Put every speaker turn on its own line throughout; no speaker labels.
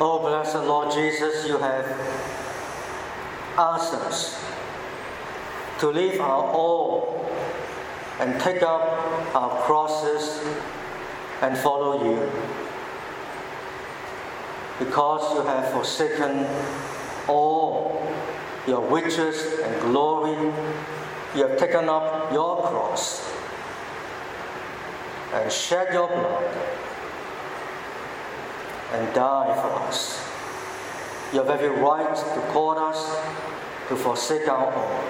Oh, blessed Lord Jesus, you have asked us to leave our all and take up our crosses and follow you. Because you have forsaken all your riches and glory, you have taken up your cross and shed your blood and die for us. You have every right to call us to forsake our all.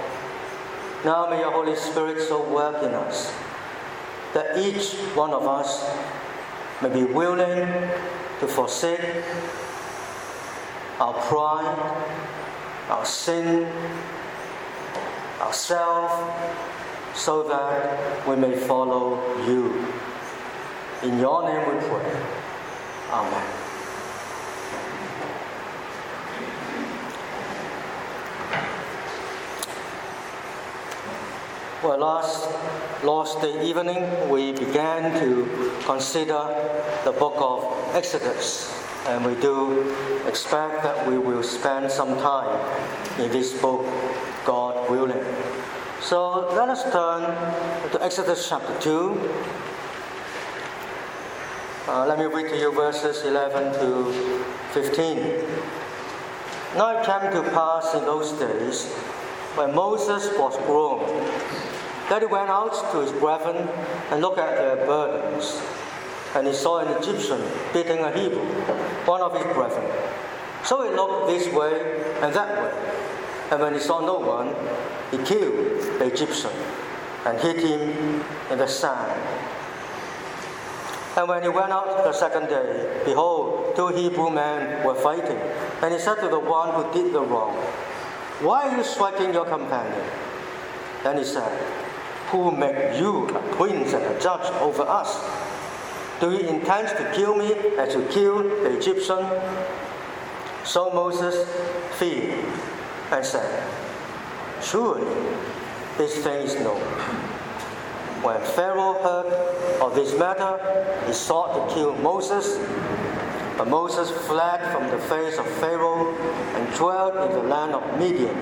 Now may your Holy Spirit so work in us that each one of us may be willing to forsake our pride, our sin, ourself, so that we may follow you. In your name we pray. Amen. Well, last last evening, we began to consider the book of Exodus, and we do expect that we will spend some time in this book, God willing. So let us turn to Exodus chapter 2. Uh, let me read to you verses 11 to 15. Now it came to pass in those days when Moses was grown that he went out to his brethren and looked at their burdens. And he saw an Egyptian beating a Hebrew, one of his brethren. So he looked this way and that way. And when he saw no one, he killed the Egyptian and hid him in the sand. And when he went out the second day, behold, two Hebrew men were fighting. And he said to the one who did the wrong, Why are you striking your companion? Then he said, who made you a prince and a judge over us? Do you intend to kill me as you killed the Egyptian? So Moses feared and said, Surely this thing is known. When Pharaoh heard of this matter, he sought to kill Moses. But Moses fled from the face of Pharaoh and dwelt in the land of Midian.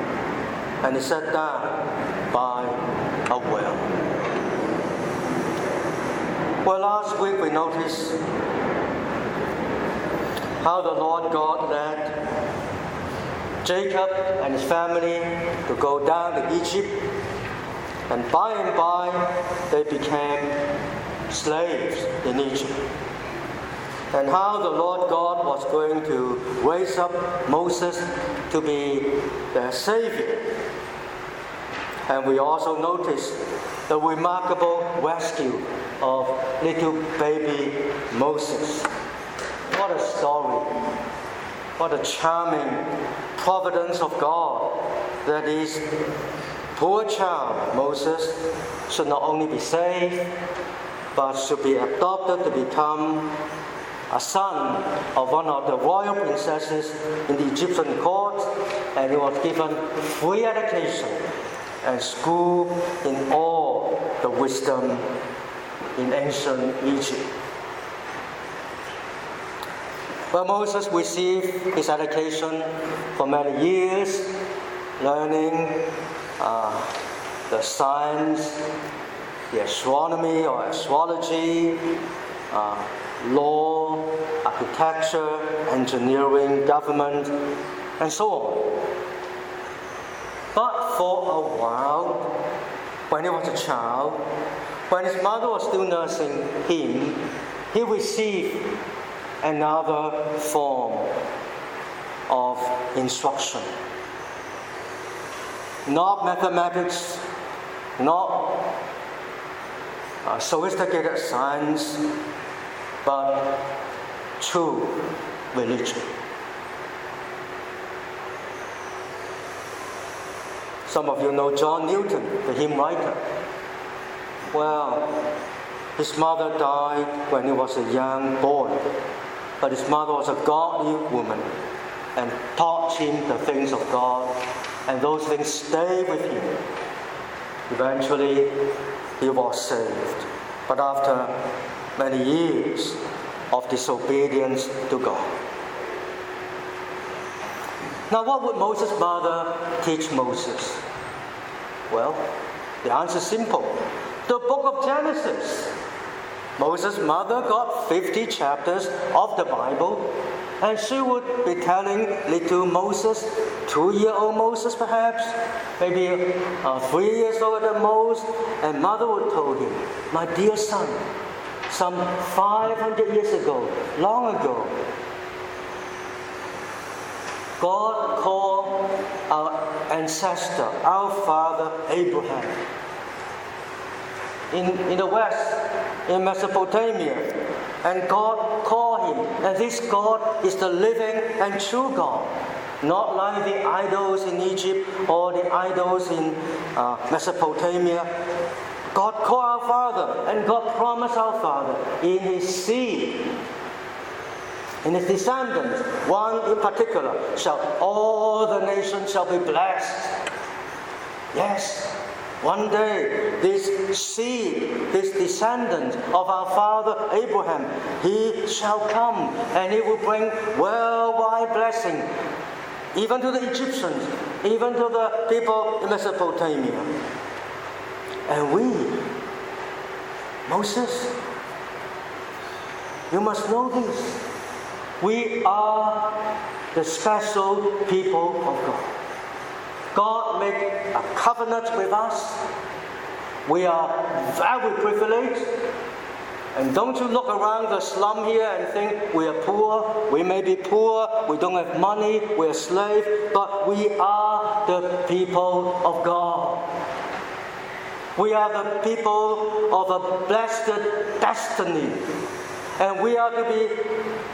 And he sat down by a well. Well, last week we noticed how the Lord God led Jacob and his family to go down to Egypt, and by and by they became slaves in Egypt. And how the Lord God was going to raise up Moses to be their Savior and we also notice the remarkable rescue of little baby Moses. What a story. What a charming providence of God that is poor child Moses should not only be saved but should be adopted to become a son of one of the royal princesses in the Egyptian court and he was given free education and school in all the wisdom in ancient Egypt. But Moses received his education for many years, learning uh, the science, the astronomy or astrology, uh, law, architecture, engineering, government, and so on. But for a while, when he was a child, when his mother was still nursing him, he received another form of instruction. Not mathematics, not uh, sophisticated science, but true religion. Some of you know John Newton, the hymn writer. Well, his mother died when he was a young boy, but his mother was a godly woman and taught him the things of God, and those things stayed with him. Eventually, he was saved, but after many years of disobedience to God. Now, what would Moses' mother teach Moses? Well, the answer is simple the book of Genesis. Moses' mother got 50 chapters of the Bible, and she would be telling little Moses, two year old Moses perhaps, maybe uh, three years old at the most, and mother would tell him, My dear son, some 500 years ago, long ago, God called our ancestor, our father Abraham. In, in the west, in Mesopotamia, and God called him. And this God is the living and true God, not like the idols in Egypt or the idols in uh, Mesopotamia. God called our father, and God promised our father in his seed in his descendants, one in particular, shall all the nations shall be blessed. Yes, one day this seed, this descendant of our father Abraham, he shall come and he will bring worldwide blessing, even to the Egyptians, even to the people in Mesopotamia. And we, Moses, you must know this. We are the special people of God. God made a covenant with us. We are very privileged. And don't you look around the slum here and think we are poor. We may be poor, we don't have money, we're slaves, but we are the people of God. We are the people of a blessed destiny. And we are to be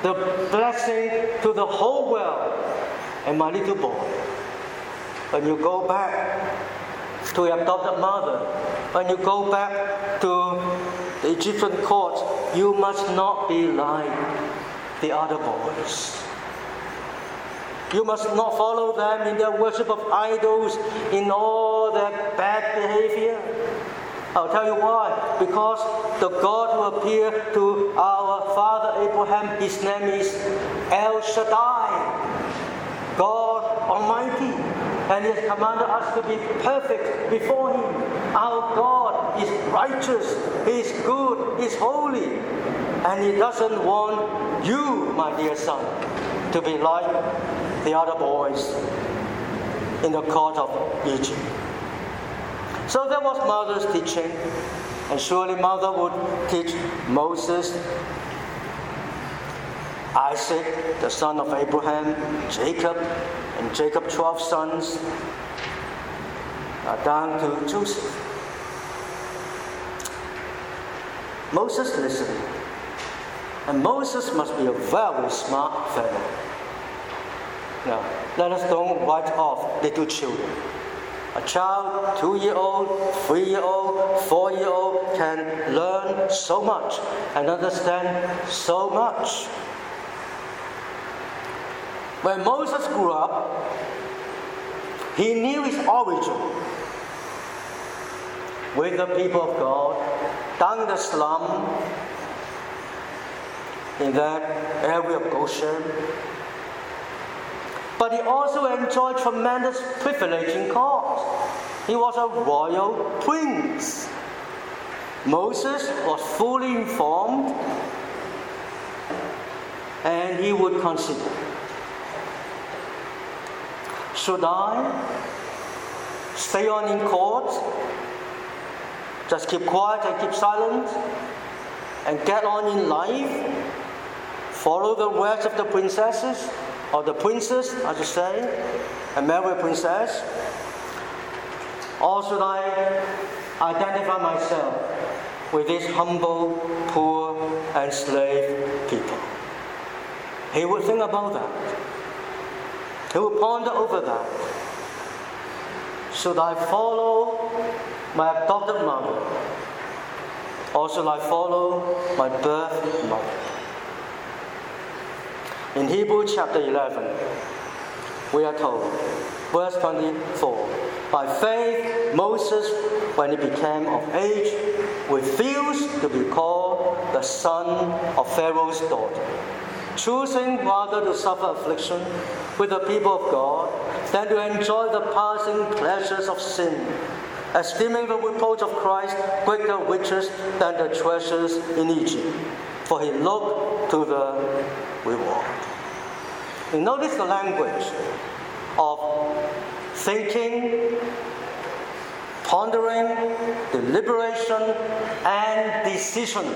the blessing to the whole world. And my little boy, when you go back to your adopted mother, when you go back to the Egyptian court, you must not be like the other boys. You must not follow them in their worship of idols, in all their bad behavior. I'll tell you why. Because the God who appeared to our father Abraham, his name is El Shaddai, God Almighty. And He has commanded us to be perfect before Him. Our God is righteous, He is good, He is holy. And He doesn't want you, my dear son, to be like the other boys in the court of Egypt. So that was mother's teaching. And surely mother would teach Moses, Isaac, the son of Abraham, Jacob, and Jacob's 12 sons, down to Joseph. Moses listened. And Moses must be a very smart fellow. Now, let us don't write off little children. A child, two year old, three year old, four year old can learn so much and understand so much. When Moses grew up, he knew his origin with the people of God down the slum in that area of Goshen but he also enjoyed tremendous privilege in court. He was a royal prince. Moses was fully informed and he would consider should I stay on in court, just keep quiet and keep silent, and get on in life, follow the words of the princesses? Or the princess, I should say, a married princess? Or should I identify myself with these humble, poor, and slave people? He would think about that. He would ponder over that. Should I follow my adopted mother? Or should I follow my birth mother? In Hebrew chapter 11, we are told, verse 24, by faith Moses, when he became of age, refused to be called the son of Pharaoh's daughter, choosing rather to suffer affliction with the people of God than to enjoy the passing pleasures of sin, esteeming the reproach of Christ greater riches than the treasures in Egypt, for he looked to the reward. You notice the language of thinking, pondering, deliberation, and decision.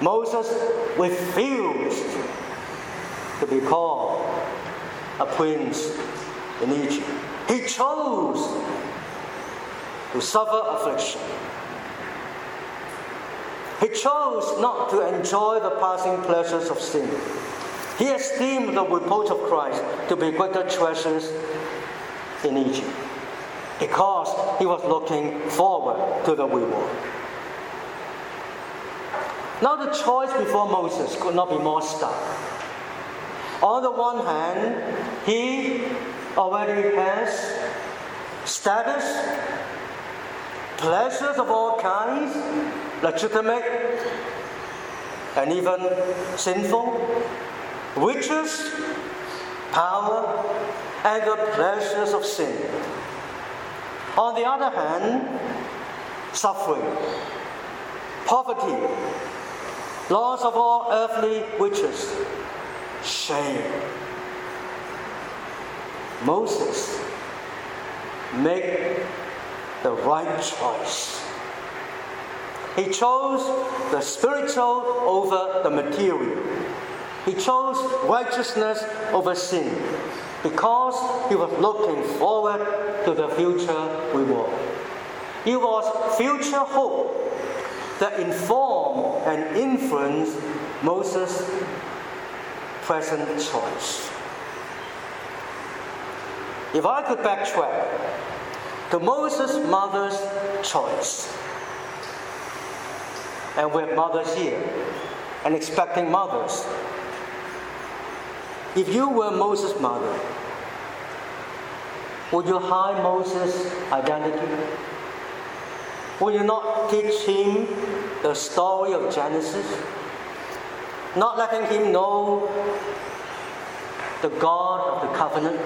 Moses refused to be called a prince in Egypt. He chose to suffer affliction. He chose not to enjoy the passing pleasures of sin. He esteemed the reproach of Christ to be greater treasures in Egypt because he was looking forward to the reward. Now, the choice before Moses could not be more stark. On the one hand, he already has status, pleasures of all kinds, legitimate and even sinful, riches, power, and the pleasures of sin. On the other hand, suffering, poverty, loss of all earthly riches, shame. Moses make the right choice. He chose the spiritual over the material. He chose righteousness over sin because he was looking forward to the future reward. It was future hope that informed and influenced Moses' present choice. If I could backtrack to Moses' mother's choice, and have mothers here and expecting mothers. If you were Moses' mother, would you hide Moses' identity? Would you not teach him the story of Genesis? Not letting him know the God of the covenant?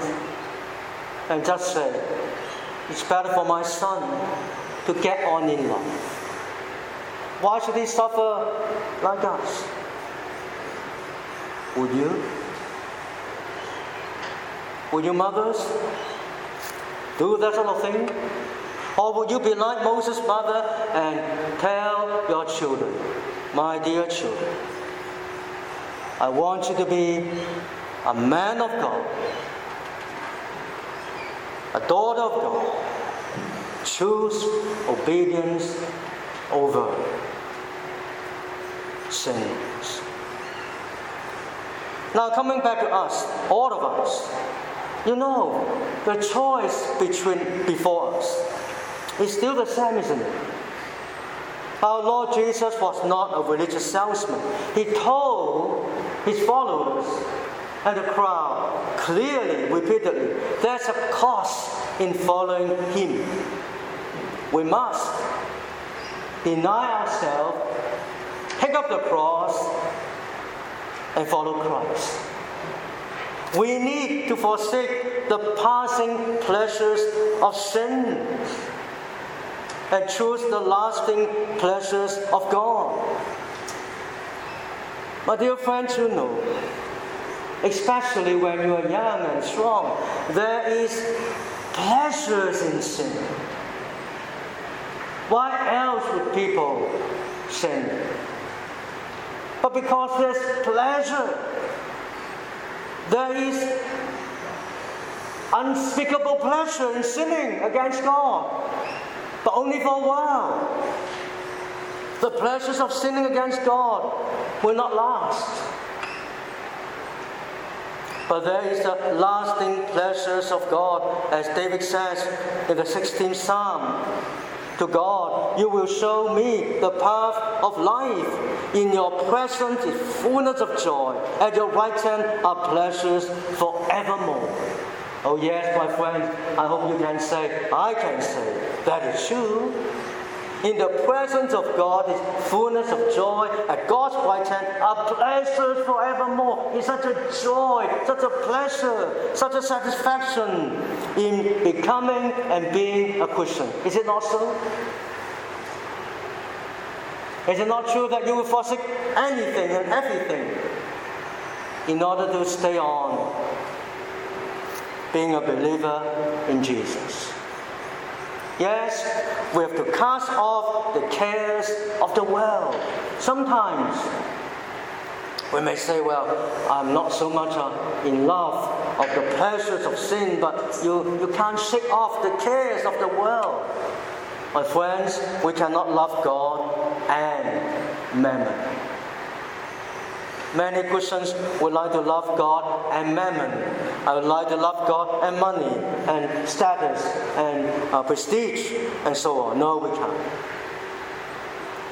And just say, it's better for my son to get on in life. Why should he suffer like us? Would you? Would you mothers do that sort of thing? Or would you be like Moses' mother and tell your children, my dear children, I want you to be a man of God, a daughter of God. Choose obedience over sins. Now, coming back to us, all of us, you know, the choice between before us is still the same, isn't it? Our Lord Jesus was not a religious salesman. He told his followers and the crowd clearly, repeatedly, there's a cost in following him. We must deny ourselves, pick up the cross, and follow Christ. We need to forsake the passing pleasures of sin and choose the lasting pleasures of God. My dear friends, you know, especially when you are young and strong, there is pleasures in sin. Why else would people sin? But because there's pleasure, there is unspeakable pleasure in sinning against God, but only for a while. The pleasures of sinning against God will not last. But there is the lasting pleasures of God, as David says in the 16th Psalm. To God, you will show me the path of life. In your presence is fullness of joy. At your right hand are pleasures forevermore. Oh, yes, my friend, I hope you can say, I can say, that is true. In the presence of God is fullness of joy. At God's right hand are pleasures forevermore. It's such a joy, such a pleasure, such a satisfaction in becoming and being a Christian. Is it not so? Is it not true that you will forsake anything and everything in order to stay on being a believer in Jesus? Yes, we have to cast off the cares of the world. Sometimes we may say, well, I'm not so much uh, in love of the pleasures of sin, but you, you can't shake off the cares of the world. My friends, we cannot love God and mammon. Many Christians would like to love God and mammon. I would like to love God and money and status and uh, prestige and so on. No, we can't.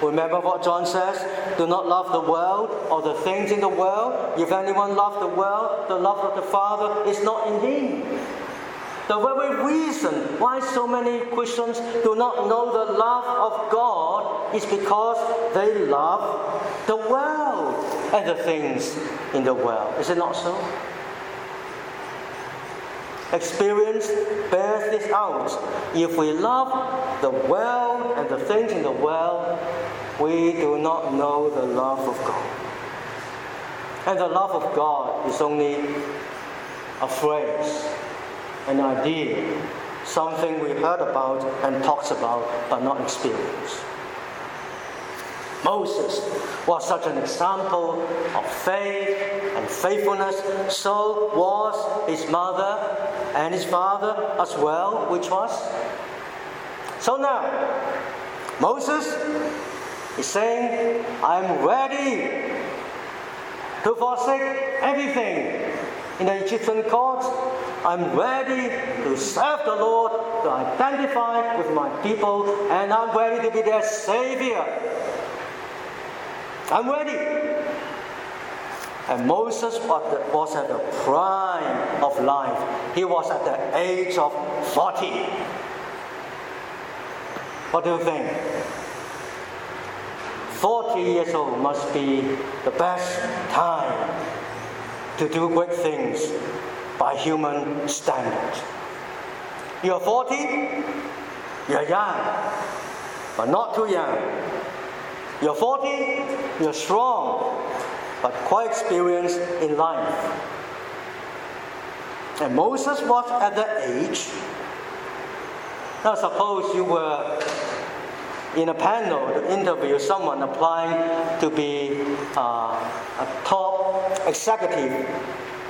Remember what John says? Do not love the world or the things in the world. If anyone loves the world, the love of the Father is not in him. The very reason why so many Christians do not know the love of God is because they love the world the things in the world. Is it not so? Experience bears this out. If we love the world and the things in the world, we do not know the love of God. And the love of God is only a phrase an idea, something we heard about and talked about but not experienced. Moses was such an example of faith and faithfulness, so was his mother and his father as well, which was. So now, Moses is saying, I'm ready to forsake everything in the Egyptian court I'm ready to serve the Lord, to identify with my people, and I'm ready to be their Savior. I'm ready. And Moses was at the prime of life. He was at the age of 40. What do you think? 40 years old must be the best time to do great things by human standards. You're 40, you're young, but not too young. You're 40, you're strong, but quite experienced in life. And Moses was at that age. Now, suppose you were in a panel to interview someone applying to be uh, a top executive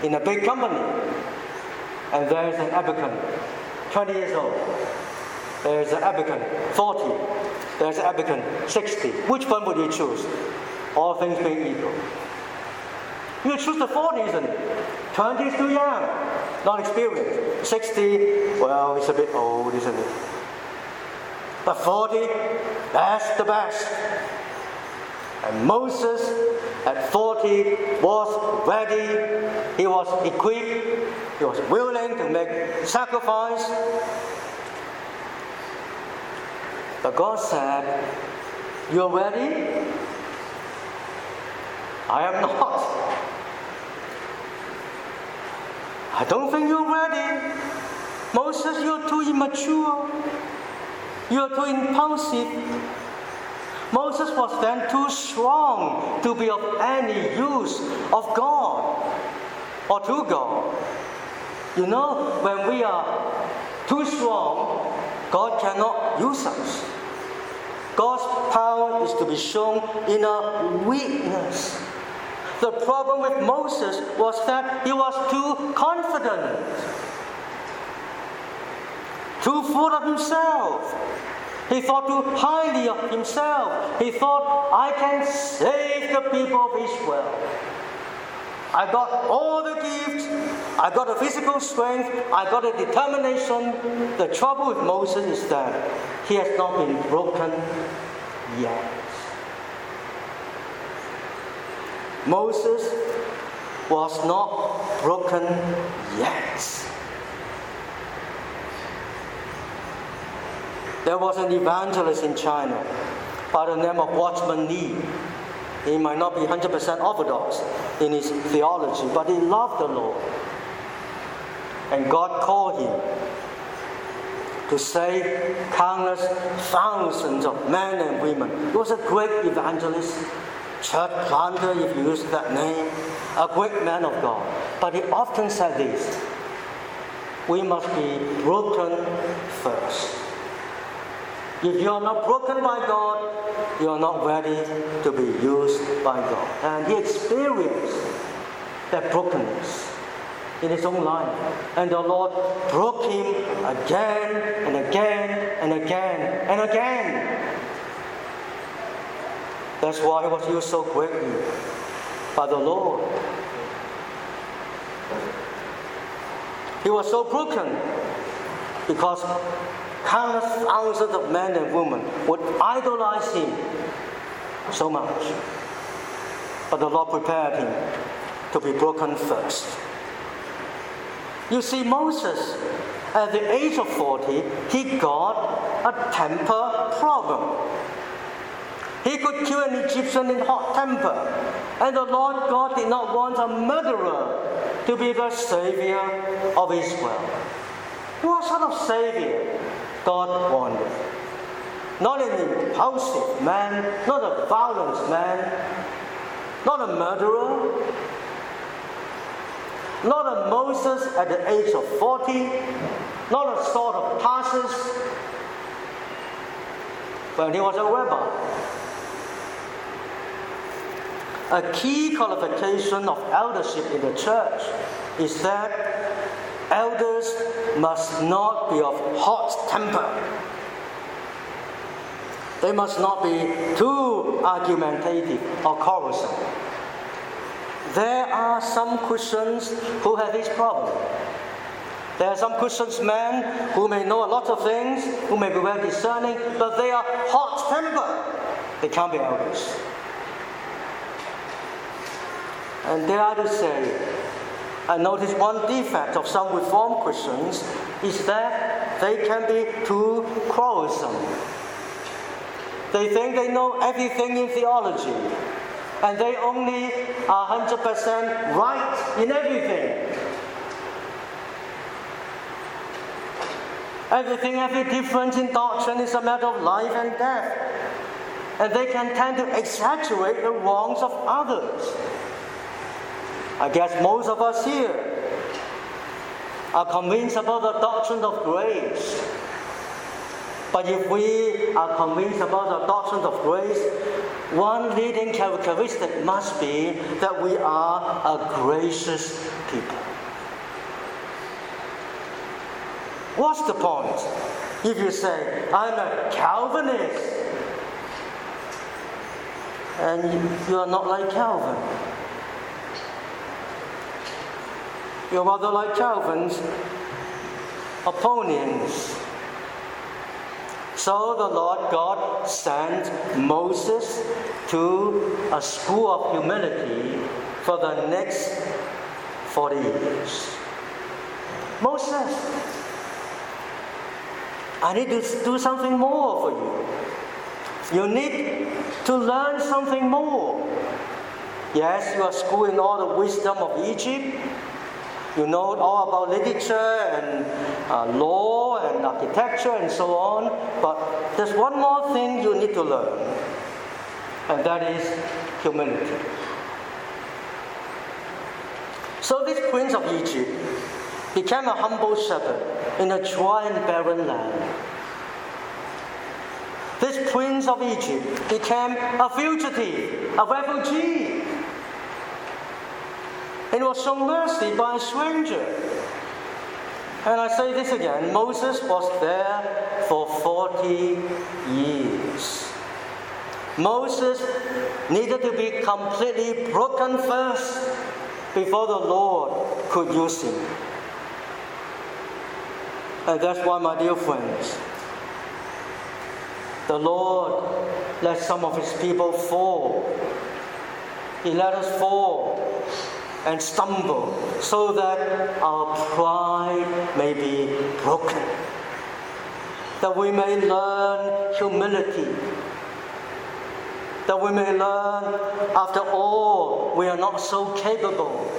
in a big company, and there is an applicant, 20 years old. There is an applicant, 40. There is an applicant, 60. Which one would you choose? All things being equal. You choose the 40, isn't it? 20 is too young, not experienced. 60, well, it's a bit old, isn't it? But 40, that's the best. And Moses at 40 was ready, he was equipped, he was willing to make sacrifice. But God said, You're ready? I am not. I don't think you're ready. Moses, you're too immature. You're too impulsive. Moses was then too strong to be of any use of God or to God. You know, when we are too strong, God cannot use us. God's power is to be shown in our weakness. The problem with Moses was that he was too confident, too full of himself. He thought too highly of himself. He thought, I can save the people of Israel. I got all the gifts. I got the physical strength. I got the determination. The trouble with Moses is that he has not been broken yet. Moses was not broken yet. There was an evangelist in China by the name of Watchman Nee. He might not be 100% orthodox in his theology, but he loved the Lord. And God called him to save countless thousands of men and women. He was a great evangelist, church planter, if you use that name, a great man of God. But he often said this we must be broken first. If you are not broken by God, you are not ready to be used by God. And he experienced that brokenness in his own life. And the Lord broke him again and again and again and again. That's why he was used so greatly by the Lord. He was so broken because countless thousands of men and women would idolize him so much. But the Lord prepared him to be broken first. You see, Moses, at the age of 40, he got a temper problem. He could kill an Egyptian in hot temper. And the Lord God did not want a murderer to be the savior of Israel. What sort of savior God wanted? Not an impulsive man, not a violent man, not a murderer, not a Moses at the age of 40, not a Saul of Tarsus when he was a rebel. A key qualification of eldership in the church is that elders must not be of hot temper. They must not be too argumentative or quarrelsome. There are some Christians who have this problem. There are some Christians men who may know a lot of things, who may be very discerning, but they are hot tempered. They can't be elders. And dare I to say, I notice one defect of some Reformed Christians is that they can be too quarrelsome. They think they know everything in theology and they only are 100% right in everything. Everything, every difference in doctrine is a matter of life and death. And they can tend to exaggerate the wrongs of others. I guess most of us here are convinced about the doctrine of grace. But if we are convinced about the doctrine of grace, one leading characteristic must be that we are a gracious people. What's the point if you say, I'm a Calvinist? And you are not like Calvin. You're rather like Calvin's opponents. So the Lord God sent Moses to a school of humility for the next 40 years. Moses, I need to do something more for you. You need to learn something more. Yes, you are schooling all the wisdom of Egypt, you know all about literature and uh, law and architecture and so on, but there's one more thing you need to learn, and that is humility. So this prince of Egypt became a humble shepherd in a dry and barren land. This prince of Egypt became a fugitive, a refugee and was shown mercy by a stranger. And I say this again Moses was there for 40 years. Moses needed to be completely broken first before the Lord could use him. And that's why, my dear friends, the Lord let some of his people fall. He let us fall and stumble so that our pride may be broken. that we may learn humility, that we may learn, after all, we are not so capable,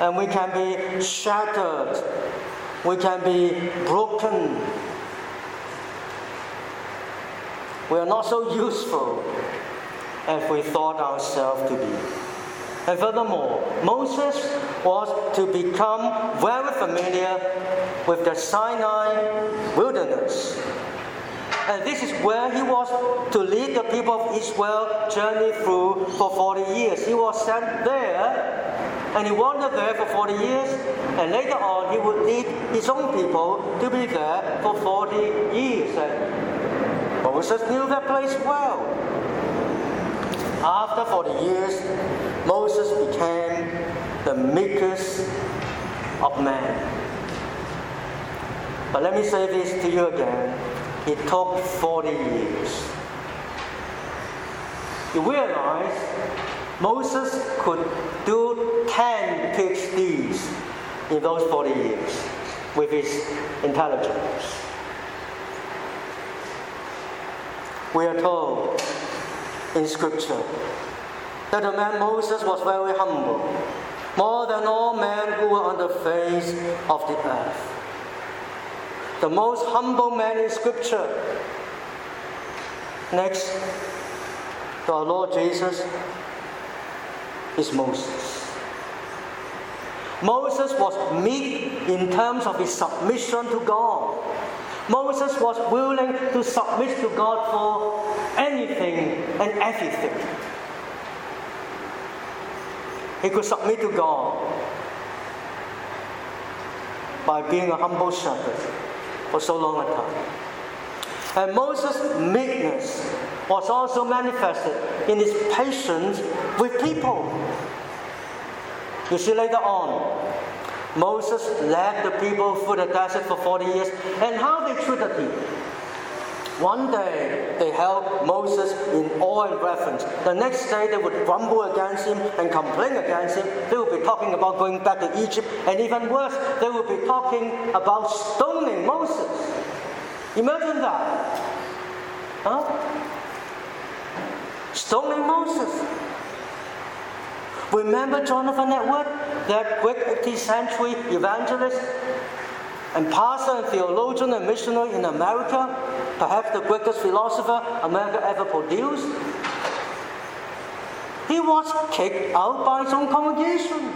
and we can be shattered, we can be broken, we are not so useful as we thought ourselves to be. And furthermore, Moses was to become very familiar with the Sinai wilderness. And this is where he was to lead the people of Israel journey through for 40 years. He was sent there and he wandered there for 40 years, and later on he would lead his own people to be there for 40 years. And Moses knew that place well. After 40 years, the meekest of men. But let me say this to you again. It took 40 years. You realize Moses could do 10 PhDs in those 40 years with his intelligence. We are told in Scripture that the man Moses was very humble, more than all men who were on the face of the earth. The most humble man in Scripture. Next to our Lord Jesus is Moses. Moses was meek in terms of his submission to God. Moses was willing to submit to God for anything and everything. He could submit to God by being a humble shepherd for so long a time. And Moses' meekness was also manifested in his patience with people. You see later on, Moses led the people through the desert for 40 years, and how they treated him. One day they held Moses in awe and reverence. The next day they would grumble against him and complain against him. They would be talking about going back to Egypt, and even worse, they would be talking about stoning Moses. Imagine that. Huh? Stoning Moses. Remember Jonathan Edward, that great 18th century evangelist and pastor and theologian and missionary in America, perhaps the greatest philosopher America ever produced? He was kicked out by his own congregation.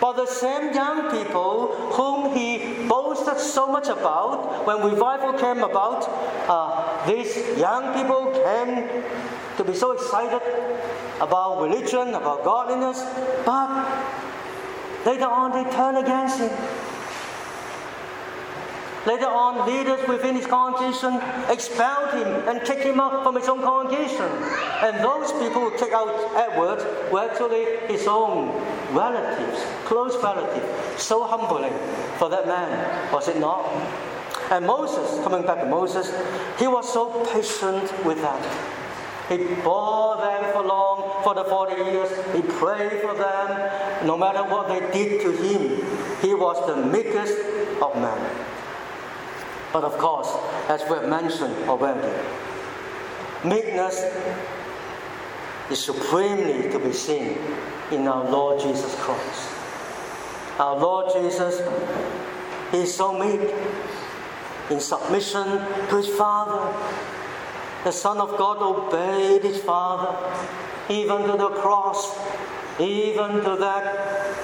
But the same young people whom he boasted so much about, when revival came about, uh, these young people came to be so excited about religion, about godliness, but later on they turn against him. Later on, leaders within his congregation expelled him and kicked him out from his own congregation. And those people who kicked out Edward were actually his own relatives, close relatives. So humbling for that man, was it not? And Moses, coming back to Moses, he was so patient with them. He bore them for long, for the 40 years. He prayed for them. No matter what they did to him, he was the meekest of men. But of course, as we have mentioned already, meekness is supremely to be seen in our Lord Jesus Christ. Our Lord Jesus is so meek in submission to his Father. The Son of God obeyed his Father even to the cross, even to that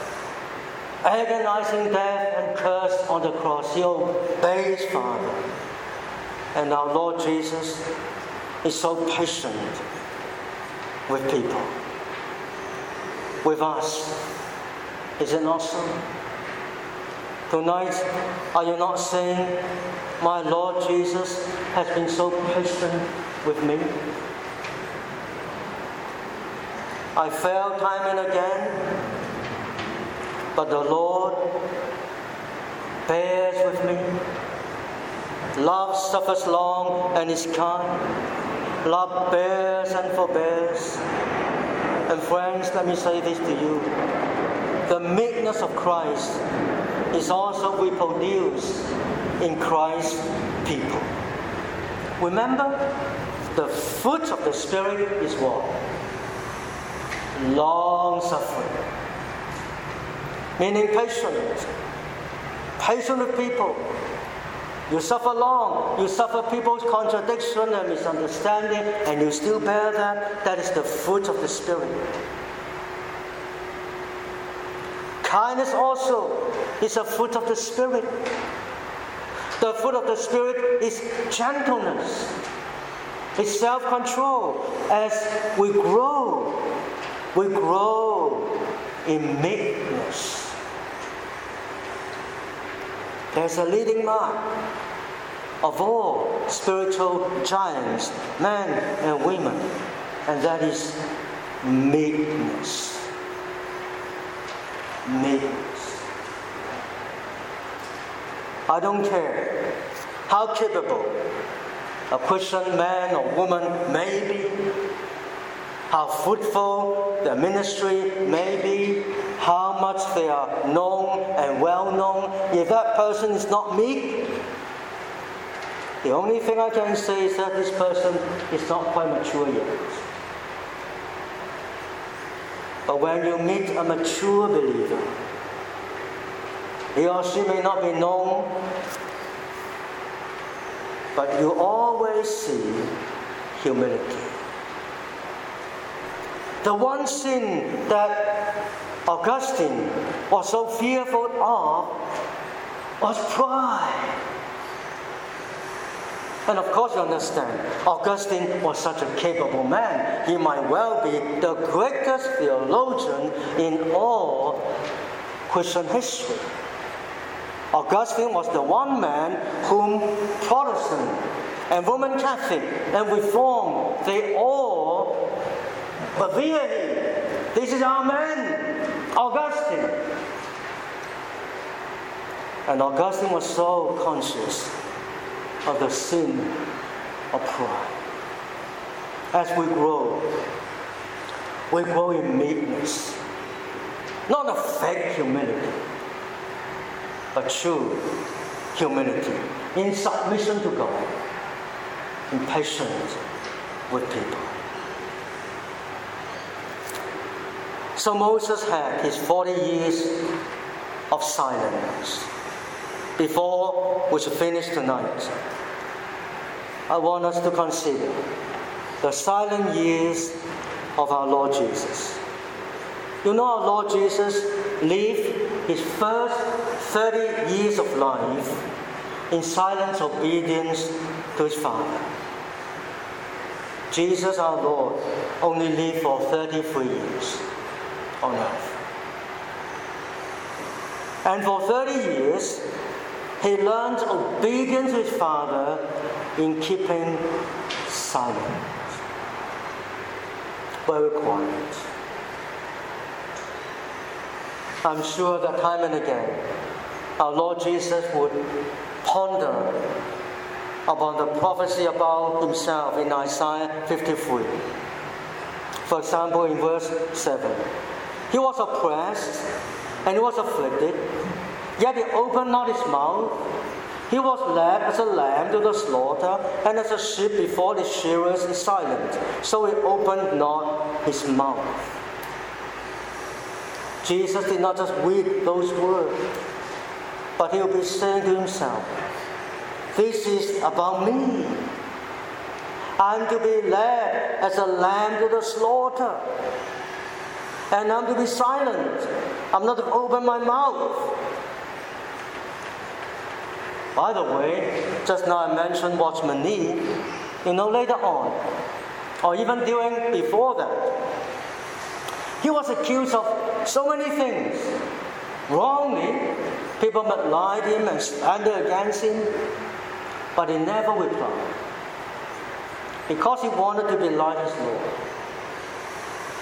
agonizing death and curse on the cross. He obeyed his Father. And our Lord Jesus is so patient with people, with us. Is it not so? Tonight, are you not saying, My Lord Jesus has been so patient with me? I fail time and again. But the Lord bears with me. Love suffers long and is kind. Love bears and forbears. And friends, let me say this to you. The meekness of Christ is also reproduced in Christ's people. Remember, the fruit of the Spirit is what? Long suffering. Meaning patience. Patient with people. You suffer long. You suffer people's contradiction and misunderstanding, and you still bear that. That is the fruit of the Spirit. Kindness also is a fruit of the Spirit. The fruit of the Spirit is gentleness, it's self control. As we grow, we grow in meekness. There's a leading mark of all spiritual giants, men and women, and that is meekness meekness. I don't care how capable a Christian man or woman may be, how fruitful their ministry may be, how much they are known and well known. If that person is not meek, the only thing I can say is that this person is not quite mature yet. But when you meet a mature believer, he or she may not be known, but you always see humility. The one sin that Augustine was so fearful of was pride. And of course, you understand, Augustine was such a capable man. He might well be the greatest theologian in all Christian history. Augustine was the one man whom Protestant and Roman Catholic and Reform, they all revere him. This is our man, Augustine. And Augustine was so conscious of the sin of pride. As we grow, we grow in meekness, not a fake humility, but true humility, in submission to God, in patience with people. So Moses had his 40 years of silence before we should finish tonight, I want us to consider the silent years of our Lord Jesus. You know, our Lord Jesus lived his first 30 years of life in silent obedience to his Father. Jesus, our Lord, only lived for 33 years on earth. And for 30 years, he learned obedience to his father in keeping silent, very quiet. I'm sure that time and again, our Lord Jesus would ponder upon the prophecy about himself in Isaiah 53. For example, in verse 7, he was oppressed and he was afflicted Yet he opened not his mouth. He was led as a lamb to the slaughter, and as a sheep before the shearers is silent. So he opened not his mouth. Jesus did not just read those words, but he will be saying to himself, This is about me. I'm to be led as a lamb to the slaughter. And I'm to be silent. I'm not to open my mouth. By the way, just now I mentioned Watchman Nee. You know, later on, or even during before that, he was accused of so many things. Wrongly, people might lie to him and slander against him, but he never replied because he wanted to be like his Lord.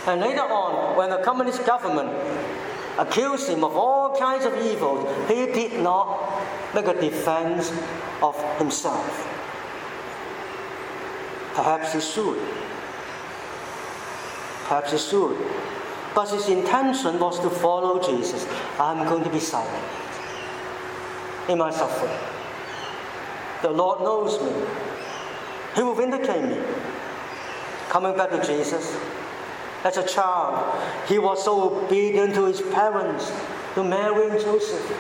And later on, when the communist government accused him of all kinds of evils, he did not make a defense of himself. Perhaps he should. Perhaps he should. But his intention was to follow Jesus. I'm going to be silent. in my suffering. The Lord knows me. He will vindicate me. Coming back to Jesus, as a child, he was so obedient to his parents, to Mary and Joseph.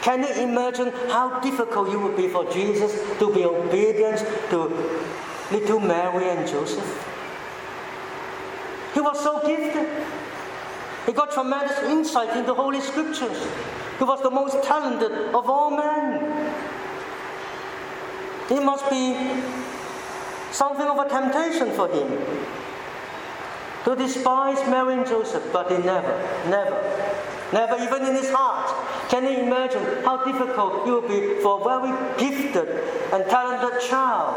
Can you imagine how difficult it would be for Jesus to be obedient to little Mary and Joseph? He was so gifted. He er got tremendous insight into the Holy Scriptures. He was the most talented of all men. It must be something of a temptation for him to despise Mary and Joseph, but he never, never, never, even in his heart, can you imagine how difficult it would be for a very gifted and talented child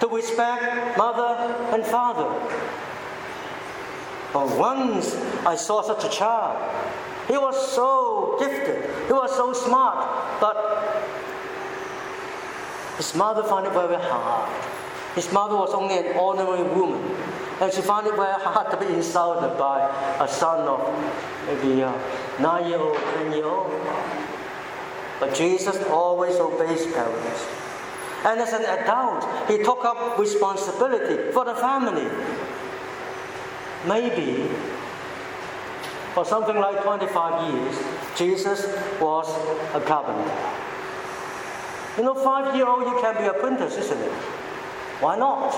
to respect mother and father? But once I saw such a child, he was so gifted, he was so smart, but his mother found it very hard. His mother was only an ordinary woman, and she found it very hard to be insulted by a son of maybe a nine year old, ten year old. But Jesus always obeys parents. And as an adult, he took up responsibility for the family. Maybe for something like 25 years, Jesus was a carpenter. You know, five year old, you can be apprentice, isn't it? Why not?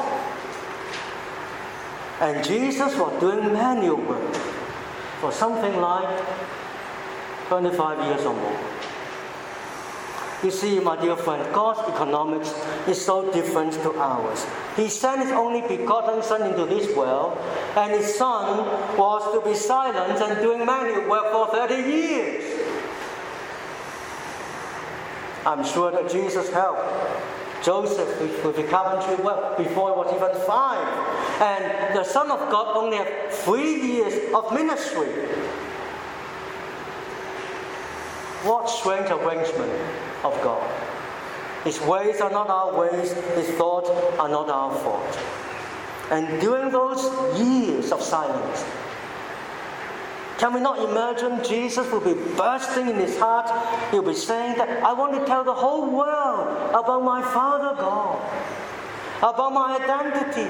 And Jesus was doing manual work for something like 25 years or more. You see, my dear friend, God's economics is so different to ours. He sent His only begotten Son into this world, and His Son was to be silent and doing manual work for 30 years. I'm sure that Jesus helped Joseph with the carpentry work before he was even five. And the Son of God only had three years of ministry. What strange arrangement of God. His ways are not our ways, His thoughts are not our thoughts. And during those years of silence, can we not imagine Jesus will be bursting in his heart? He'll be saying that I want to tell the whole world about my Father God, about my identity.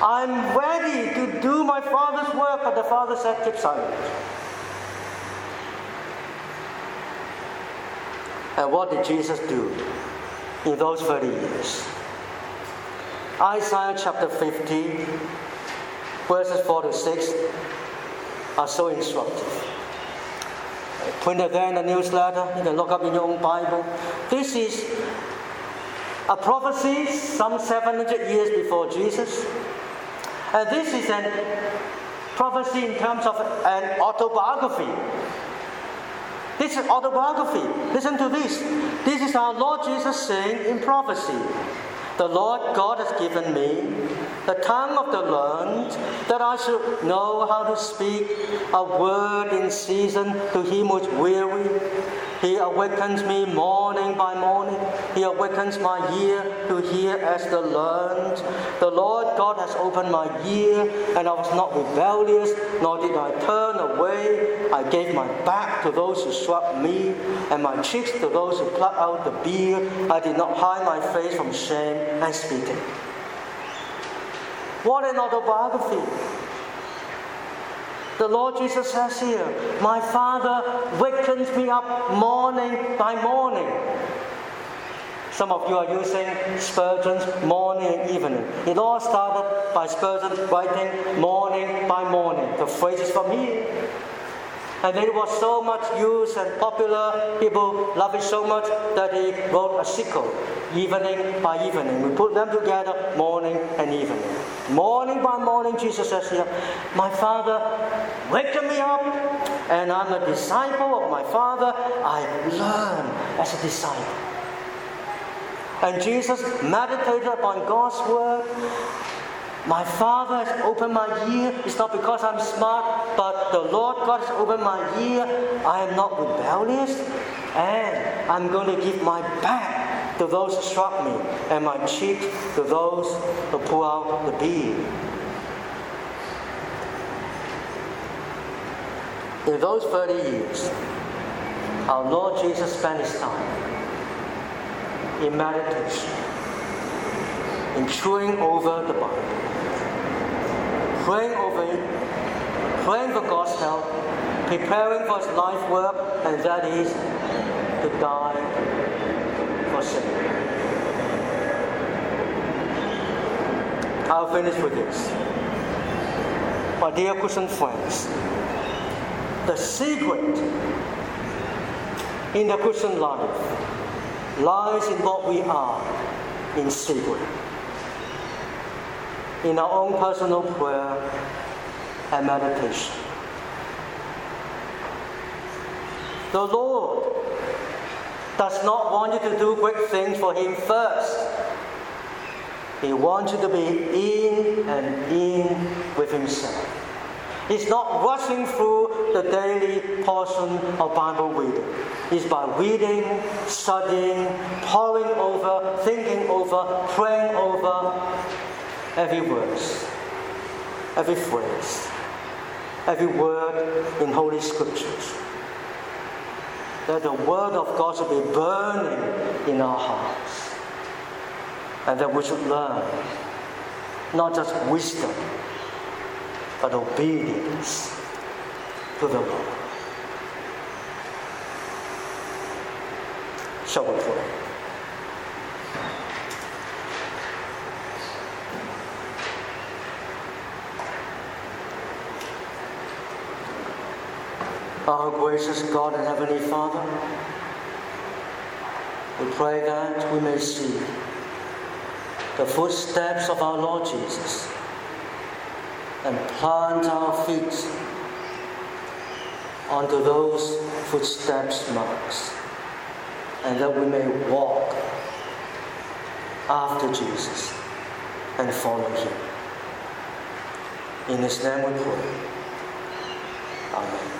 I'm ready to do my Father's work, but the Father said, keep silent. And what did Jesus do in those 30 years? Isaiah chapter 50, verses 4 to 6 are so instructive. Printed there in the newsletter, you can look up in your own Bible. This is a prophecy some 700 years before Jesus. And this is a prophecy in terms of an autobiography. This is autobiography. Listen to this. This is our Lord Jesus saying in prophecy The Lord God has given me the tongue of the learned, that I should know how to speak a word in season to him who is weary. He awakens me morning by morning. He awakens my ear to hear as the learned. The Lord God has opened my ear, and I was not rebellious, nor did I turn away. I gave my back to those who struck me, and my cheeks to those who plucked out the beard. I did not hide my face from shame and spitting. What an autobiography. The Lord Jesus says here, My Father wakens me up morning by morning. Some of you are using Spurgeon's morning and evening. It all started by Spurgeon writing morning by morning. The phrase is from here. And it was so much used and popular, people loved it so much that he wrote a sequel, evening by evening. We put them together, morning and evening. Morning by morning, Jesus says here, My Father wakened me up, and I'm a disciple of my Father. I learn as a disciple. And Jesus meditated upon God's word my Father has opened my ear. It's not because I'm smart, but the Lord God has opened my ear. I am not rebellious, and I'm going to give my back to those who struck me, and my cheek to those who pull out the beard. In those 30 years, our Lord Jesus spent his time in meditation, in chewing over the Bible, praying over it, praying for God's help, preparing for his life work, and that is to die I'll finish with this. My dear Christian friends, the secret in the Christian life lies in what we are in secret, in our own personal prayer and meditation. The Lord does not want you to do great things for Him first. He wants you to be in and in with Himself. He's not rushing through the daily portion of Bible reading. It's by reading, studying, poring over, thinking over, praying over every verse, every phrase, every word in Holy Scriptures. That the Word of God should be burning in our hearts. And that we should learn not just wisdom, but obedience to the Lord. Shall we pray? Our gracious God and Heavenly Father, we pray that we may see the footsteps of our Lord Jesus and plant our feet onto those footsteps marks, and that we may walk after Jesus and follow him. In his name we pray. Amen.